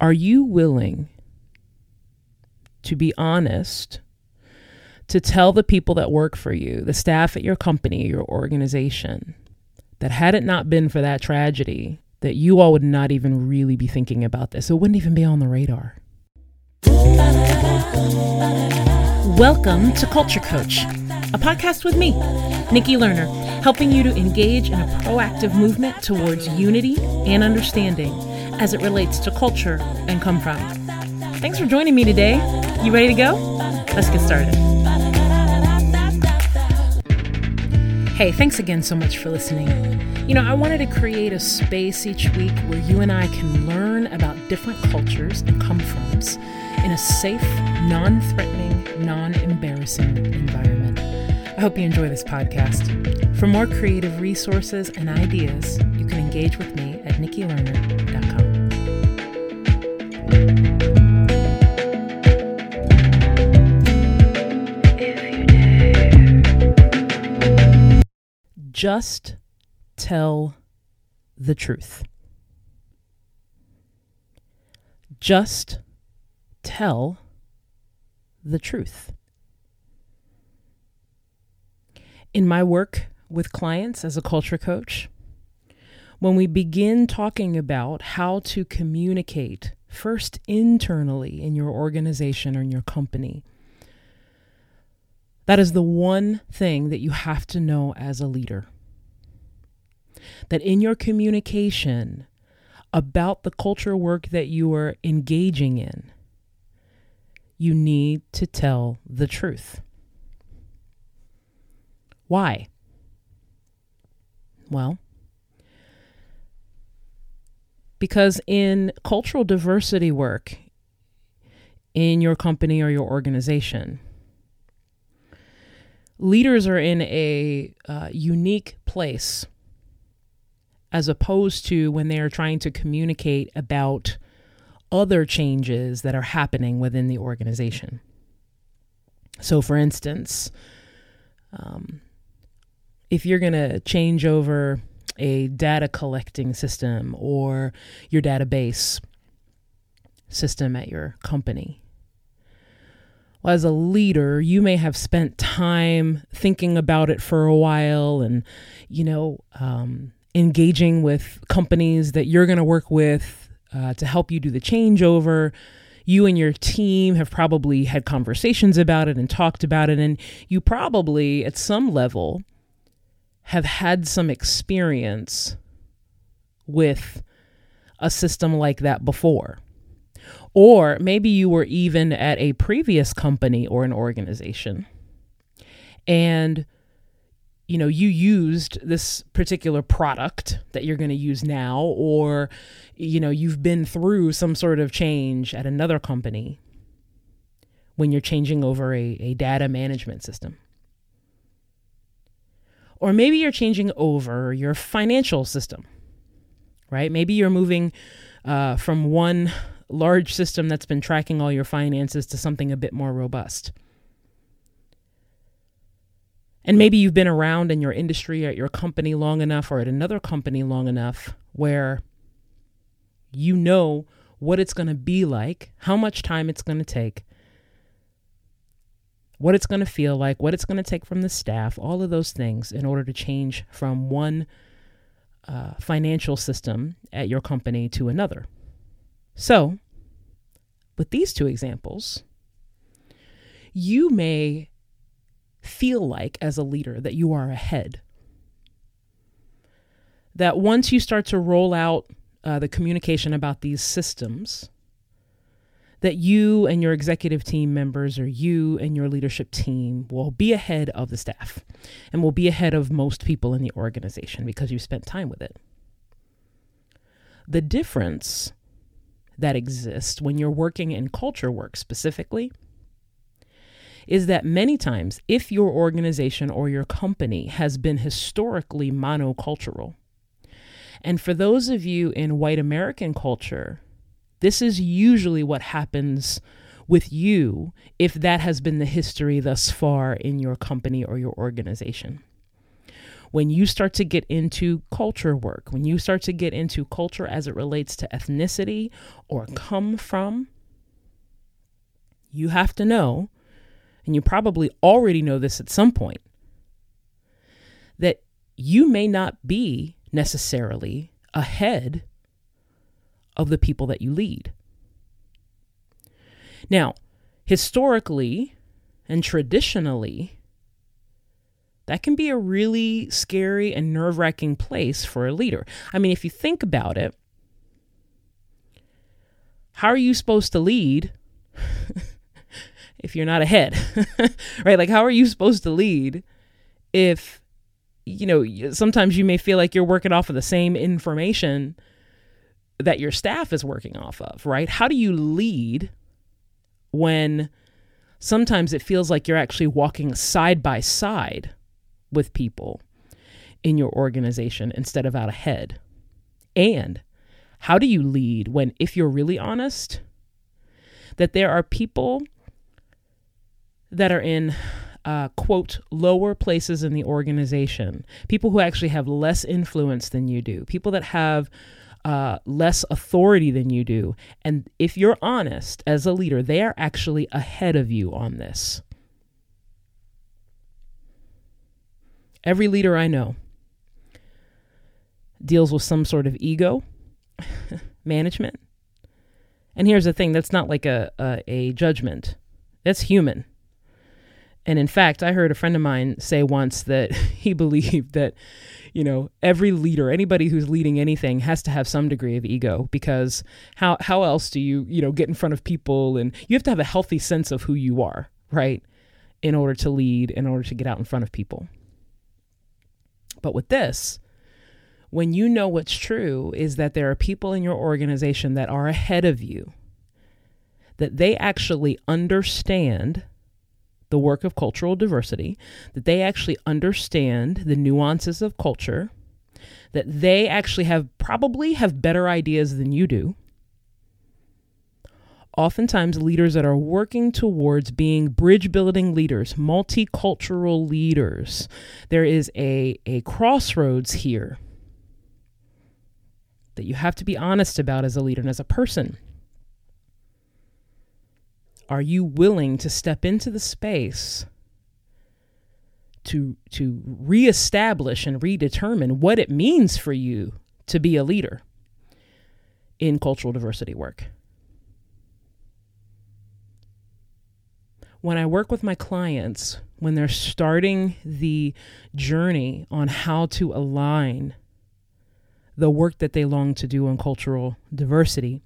Are you willing to be honest, to tell the people that work for you, the staff at your company, your organization, that had it not been for that tragedy, that you all would not even really be thinking about this. It wouldn't even be on the radar. Welcome to Culture Coach, a podcast with me, Nikki Lerner, helping you to engage in a proactive movement towards unity and understanding as it relates to culture and come from. Thanks for joining me today. You ready to go? Let's get started. Hey, thanks again so much for listening. You know, I wanted to create a space each week where you and I can learn about different cultures and come froms in a safe, non threatening, non embarrassing environment. I hope you enjoy this podcast. For more creative resources and ideas, you can engage with me at nikkilerner.com. Just tell the truth. Just tell the truth. In my work with clients as a culture coach, when we begin talking about how to communicate first internally in your organization or in your company, that is the one thing that you have to know as a leader. That in your communication about the culture work that you are engaging in, you need to tell the truth. Why? Well, because in cultural diversity work in your company or your organization, leaders are in a uh, unique place as opposed to when they are trying to communicate about other changes that are happening within the organization. So, for instance, um, if you're going to change over a data collecting system or your database system at your company, well, as a leader, you may have spent time thinking about it for a while and, you know, um, engaging with companies that you're going to work with uh, to help you do the changeover. You and your team have probably had conversations about it and talked about it, and you probably, at some level, have had some experience with a system like that before. Or maybe you were even at a previous company or an organization and you know you used this particular product that you're going to use now or you know you've been through some sort of change at another company when you're changing over a, a data management system or maybe you're changing over your financial system right maybe you're moving uh, from one large system that's been tracking all your finances to something a bit more robust. And maybe you've been around in your industry at your company long enough or at another company long enough where you know what it's going to be like, how much time it's going to take, what it's going to feel like, what it's going to take from the staff, all of those things in order to change from one uh, financial system at your company to another. So, with these two examples, you may feel like, as a leader, that you are ahead. That once you start to roll out uh, the communication about these systems, that you and your executive team members or you and your leadership team will be ahead of the staff and will be ahead of most people in the organization because you spent time with it. The difference that exists when you're working in culture work specifically is that many times, if your organization or your company has been historically monocultural, and for those of you in white American culture, this is usually what happens with you if that has been the history thus far in your company or your organization. when you start to get into culture work, when you start to get into culture as it relates to ethnicity or come from, you have to know, and you probably already know this at some point, that you may not be necessarily ahead of the people that you lead. Now, historically and traditionally, that can be a really scary and nerve wracking place for a leader. I mean, if you think about it, how are you supposed to lead if you're not ahead? right? Like, how are you supposed to lead if, you know, sometimes you may feel like you're working off of the same information that your staff is working off of, right? How do you lead when sometimes it feels like you're actually walking side by side with people in your organization instead of out ahead? And how do you lead when, if you're really honest, that there are people that are in uh, quote lower places in the organization, people who actually have less influence than you do, people that have uh, less authority than you do. And if you're honest as a leader, they are actually ahead of you on this. Every leader I know deals with some sort of ego management. And here's the thing that's not like a, a, a judgment, that's human. And in fact, I heard a friend of mine say once that he believed that, you know, every leader, anybody who's leading anything has to have some degree of ego because how how else do you, you know, get in front of people and you have to have a healthy sense of who you are, right? In order to lead, in order to get out in front of people. But with this, when you know what's true is that there are people in your organization that are ahead of you, that they actually understand the work of cultural diversity, that they actually understand the nuances of culture, that they actually have probably have better ideas than you do. Oftentimes, leaders that are working towards being bridge building leaders, multicultural leaders, there is a, a crossroads here that you have to be honest about as a leader and as a person. Are you willing to step into the space to to reestablish and redetermine what it means for you to be a leader in cultural diversity work? When I work with my clients, when they're starting the journey on how to align the work that they long to do on cultural diversity,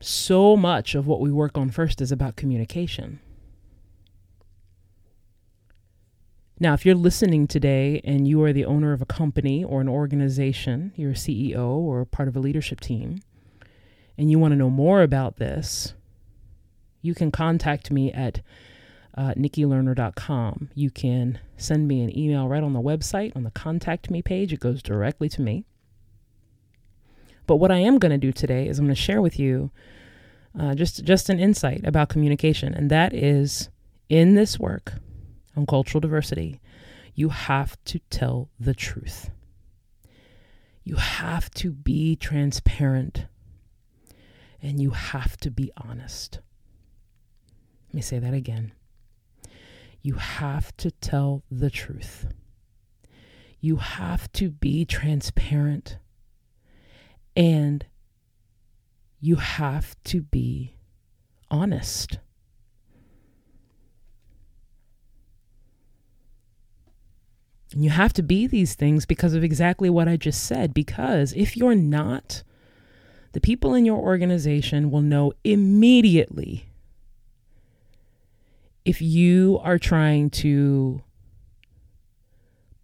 so much of what we work on first is about communication. Now, if you're listening today and you are the owner of a company or an organization, you're a CEO or part of a leadership team, and you want to know more about this, you can contact me at uh. You can send me an email right on the website on the contact me page. It goes directly to me. But what I am going to do today is I'm going to share with you uh, just just an insight about communication, and that is in this work on cultural diversity, you have to tell the truth. You have to be transparent, and you have to be honest. Let me say that again. You have to tell the truth. You have to be transparent and you have to be honest. You have to be these things because of exactly what I just said. Because if you're not, the people in your organization will know immediately if you are trying to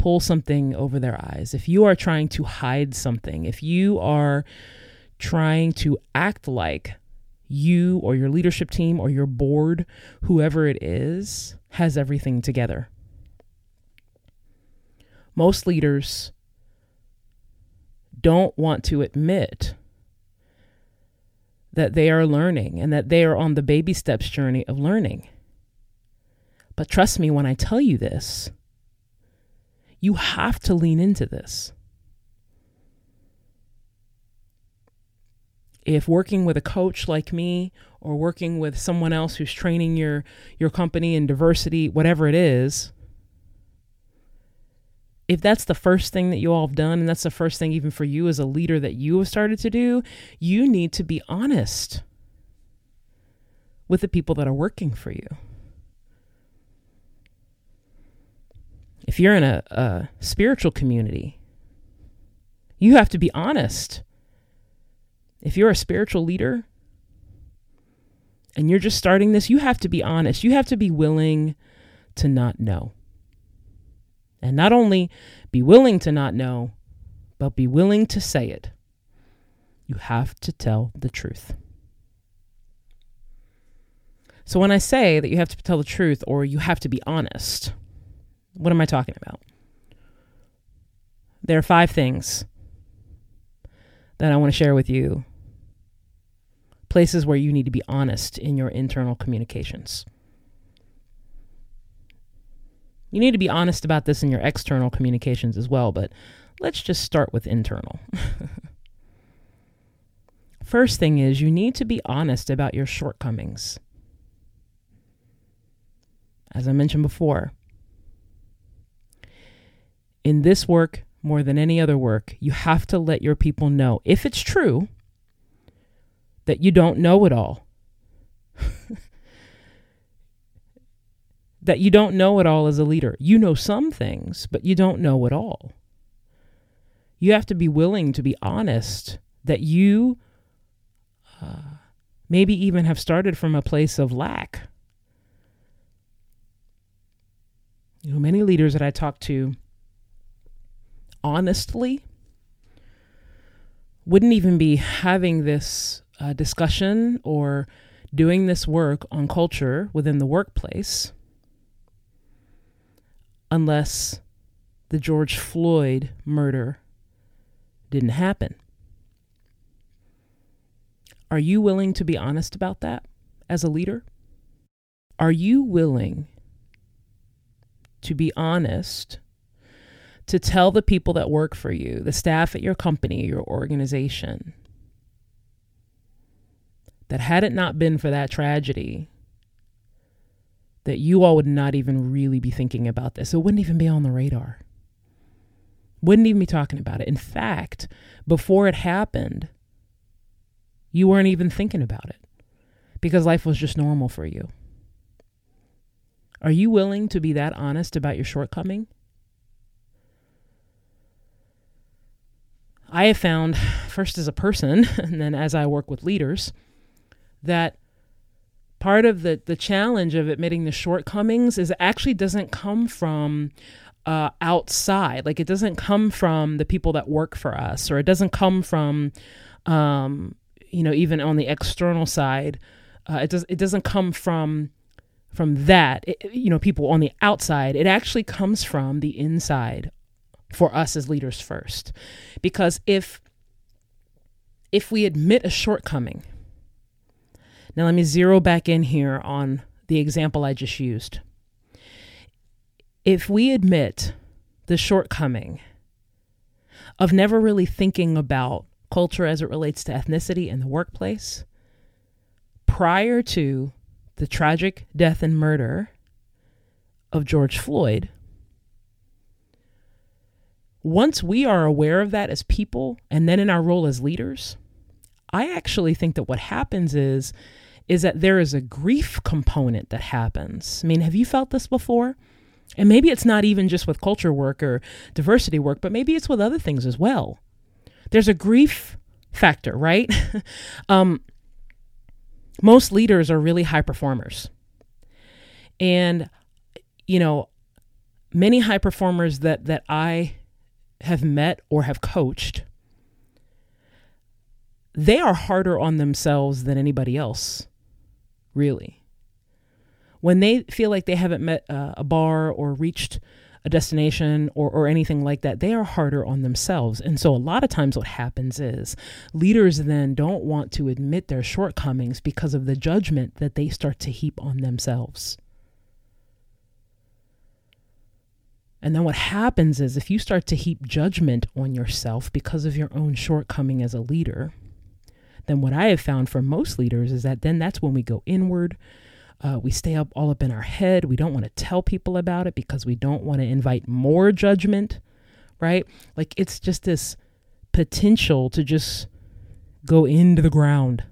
pull something over their eyes, if you are trying to hide something, if you are trying to act like you or your leadership team or your board, whoever it is, has everything together. Most leaders don't want to admit that they are learning and that they are on the baby steps journey of learning. But trust me when I tell you this, You have to lean into this. If working with a coach like me or working with someone else who's training your your company in diversity, whatever it is, if that's the first thing that you all have done, and that's the first thing even for you as a leader that you have started to do, you need to be honest with the people that are working for you. If you're in a, a spiritual community, you have to be honest. If you're a spiritual leader, and you're just starting this, you have to be honest. You have to be willing to not know. And not only be willing to not know, but be willing to say it. You have to tell the truth. So when I say that you have to tell the truth or you have to be honest, what am I talking about? There are five things that I want to share with you places where you need to be honest in your internal communications. You need to be honest about this in your external communications as well, but let's just start with internal. First thing is, you need to be honest about your shortcomings. As I mentioned before, in this work, more than any other work, you have to let your people know, if it's true, that you don't know it all. that you don't know it all as a leader. You know some things, but you don't know it all. You have to be willing to be honest that you uh, maybe even have started from a place of lack. You know, many leaders that I talk to honestly wouldn't even be having this uh, discussion or doing this work on culture within the workplace unless the George Floyd murder didn't happen. Are you willing to be honest about that as a leader? Are you willing to be honest to tell the people that work for you, the staff at your company, your organization, that had it not been for that tragedy, that you all would not even really be thinking about this. It wouldn't even be on the radar. Wouldn't even be talking about it. In fact, before it happened, you weren't even thinking about it because life was just normal for you. Are you willing to be that honest about your shortcoming? I have found, first as a person, and then as I work with leaders, that part of the the challenge of admitting the shortcomings is actually doesn't come from uh, outside. Like it doesn't come from the people that work for us, or it doesn't come from, um, you know, even on the external side. Uh, it does. It doesn't come from from that. It, you know, people on the outside. It actually comes from the inside for us as leaders first, because if if we admit a shortcoming now, let me zero back in here on the example I just used. If we admit the shortcoming of never really thinking about culture as it relates to ethnicity in the workplace, prior to the tragic death and murder of George Floyd, once we are aware of that as people and then in our role as leaders, I actually think that what happens is is that there is a grief component that happens. I mean, have you felt this before? And maybe it's not even just with culture work or diversity work, but maybe it's with other things as well. There's a grief factor, right? um, most leaders are really high performers. And, you know, many high performers that, that I have met or have coached, they are harder on themselves than anybody else really. When they feel like they haven't met uh, a bar or reached a destination or, or anything like that, they are harder on themselves. And so, a lot of times, what happens is leaders then don't want to admit their shortcomings because of the judgment that they start to heap on themselves. And then what happens is if you start to heap judgment on yourself because of your own shortcoming as a leader, then what I have found for most leaders is that then that's when we go inward. Uh, we stay up all up in our head. We don't want to tell people about it because we don't want to invite more judgment, right? Like it's just this potential to just go into the ground,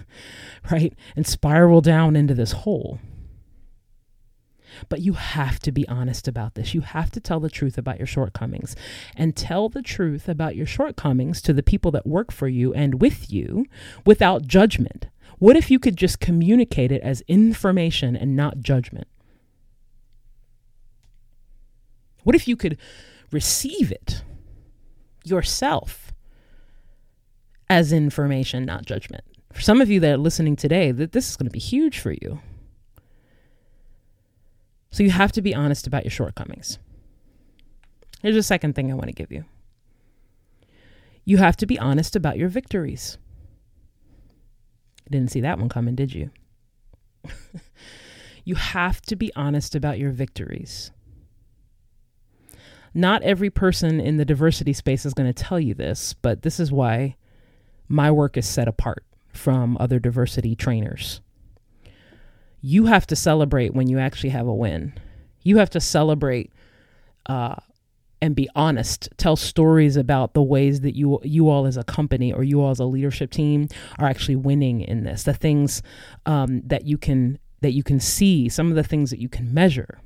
right? And spiral down into this hole. But you have to be honest about this. You have to tell the truth about your shortcomings and tell the truth about your shortcomings to the people that work for you and with you without judgment. What if you could just communicate it as information and not judgment? What if you could receive it yourself as information, not judgment? For some of you that are listening today, that this is going to be huge for you. So you have to be honest about your shortcomings. Here's a second thing I want to give you you have to be honest about your victories. Didn't see that one coming, did you? you have to be honest about your victories. Not every person in the diversity space is going to tell you this, but this is why my work is set apart from other diversity trainers you have to celebrate when you actually have a win. You have to celebrate uh, and be honest. Tell stories about the ways that you you all as a company or you all as a leadership team are actually winning in this. The things um, that you can that you can see. Some of the things that you can measure.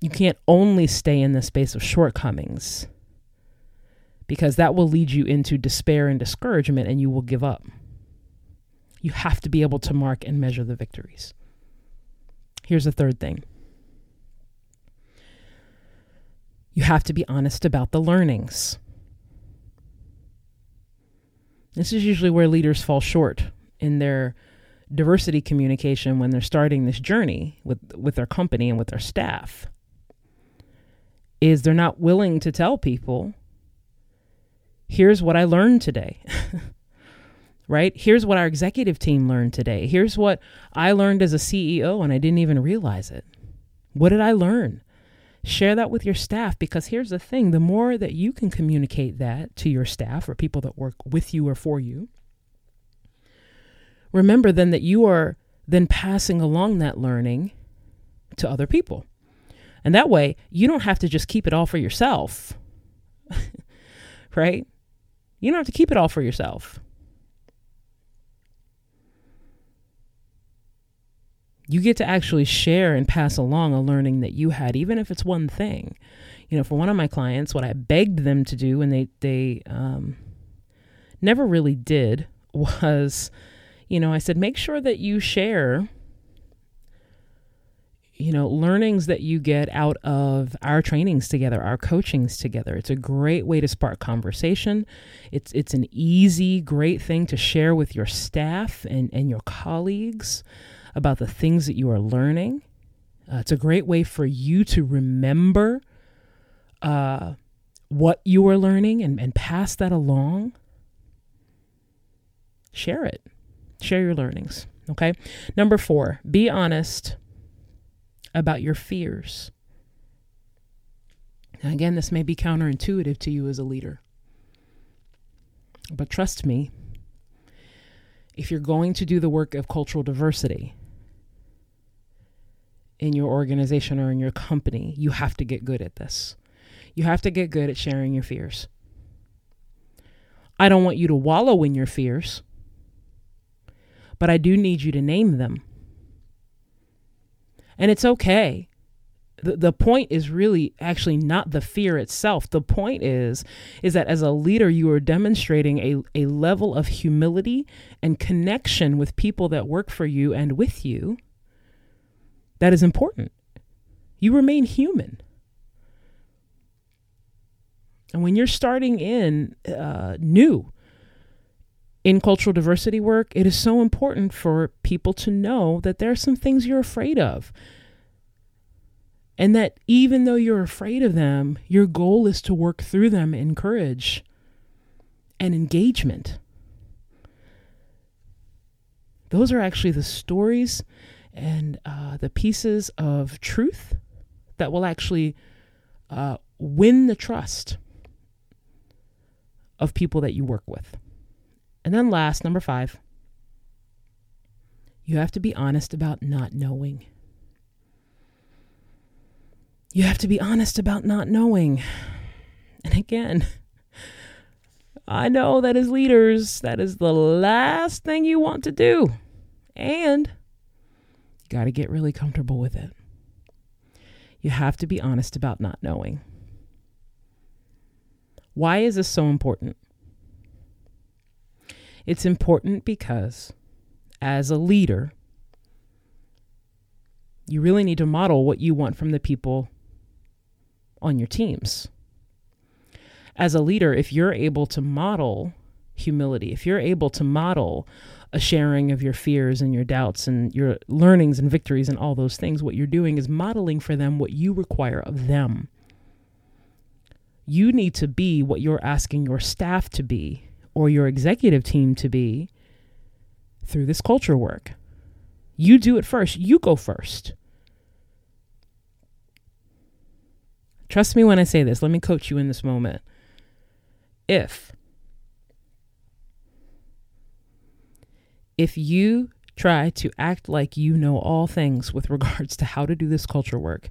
You can't only stay in the space of shortcomings because that will lead you into despair and discouragement and you will give up you have to be able to mark and measure the victories. Here's the third thing you have to be honest about the learnings. This is usually where leaders fall short in their diversity communication when they're starting this journey with, with their company and with their staff is they're not willing to tell people here's what I learned today. right? Here's what our executive team learned today. Here's what I learned as a CEO and I didn't even realize it. What did I learn? Share that with your staff because here's the thing the more that you can communicate that to your staff or people that work with you or for you, remember then that you are then passing along that learning to other people. And that way, you don't have to just keep it all for yourself, right? You don't have to keep it all for yourself. You get to actually share and pass along a learning that you had, even if it's one thing. You know, for one of my clients, what I begged them to do, and they they um, never really did, was, you know, I said, make sure that you share, you know, learnings that you get out of our trainings together, our coachings together. It's a great way to spark conversation. It's it's an easy, great thing to share with your staff and and your colleagues about the things that you are learning. Uh, it's a great way for you to remember uh, what you are learning and, and pass that along. Share it, share your learnings. Okay. Number four, be honest about your fears. Now, again, this may be counterintuitive to you as a leader. But trust me, if you're going to do the work of cultural diversity, in your organization or in your company, you have to get good at this. You have to get good at sharing your fears. I don't want you to wallow in your fears, but I do need you to name them. And it's okay. The, the point is really actually not the fear itself. The point is is that as a leader you are demonstrating a, a level of humility and connection with people that work for you and with you that is important. You remain human. And when you're starting in uh, new in cultural diversity work, it is so important for people to know that there are some things you're afraid of. And that even though you're afraid of them, your goal is to work through them in courage and engagement. Those are actually the stories and uh, the pieces of truth that will actually uh, win the trust of people that you work with. And then, last, number five, you have to be honest about not knowing. You have to be honest about not knowing. And again, I know that as leaders, that is the last thing you want to do. And got to get really comfortable with it. You have to be honest about not knowing. Why is this so important? It's important because as a leader, you really need to model what you want from the people on your teams. As a leader, if you're able to model humility, if you're able to model a sharing of your fears and your doubts and your learnings and victories and all those things, what you're doing is modeling for them what you require of them. You need to be what you're asking your staff to be or your executive team to be through this culture work. You do it first, you go first. Trust me when I say this. Let me coach you in this moment. If if you try to act like you know all things with regards to how to do this culture work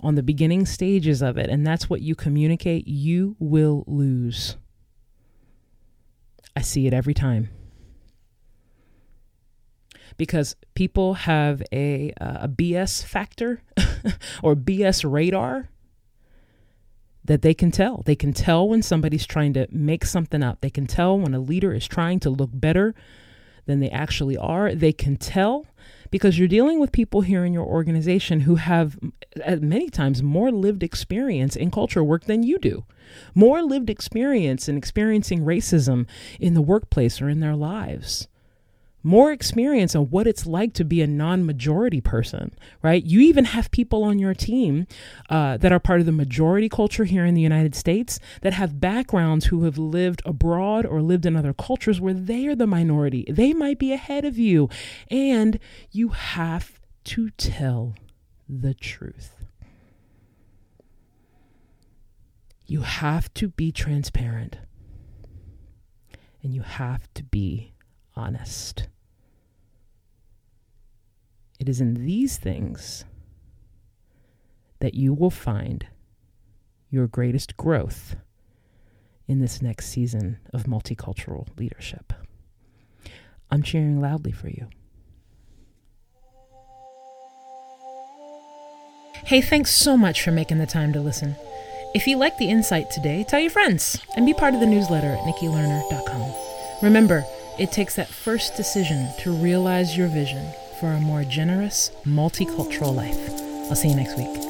on the beginning stages of it, and that's what you communicate, you will lose. I see it every time. Because people have a, uh, a BS factor or BS radar that they can tell. They can tell when somebody's trying to make something up. They can tell when a leader is trying to look better than they actually are. They can tell because you're dealing with people here in your organization who have many times more lived experience in culture work than you do. More lived experience in experiencing racism in the workplace or in their lives more experience on what it's like to be a non majority person, right? You even have people on your team uh, that are part of the majority culture here in the United States that have backgrounds who have lived abroad or lived in other cultures where they are the minority. They might be ahead of you. And you have to tell the truth. You have to be transparent and you have to be honest. It is in these things that you will find your greatest growth in this next season of multicultural leadership. I'm cheering loudly for you. Hey, thanks so much for making the time to listen. If you like the insight today, tell your friends and be part of the newsletter at nikkilerner.com. Remember, it takes that first decision to realize your vision for a more generous, multicultural life. I'll see you next week.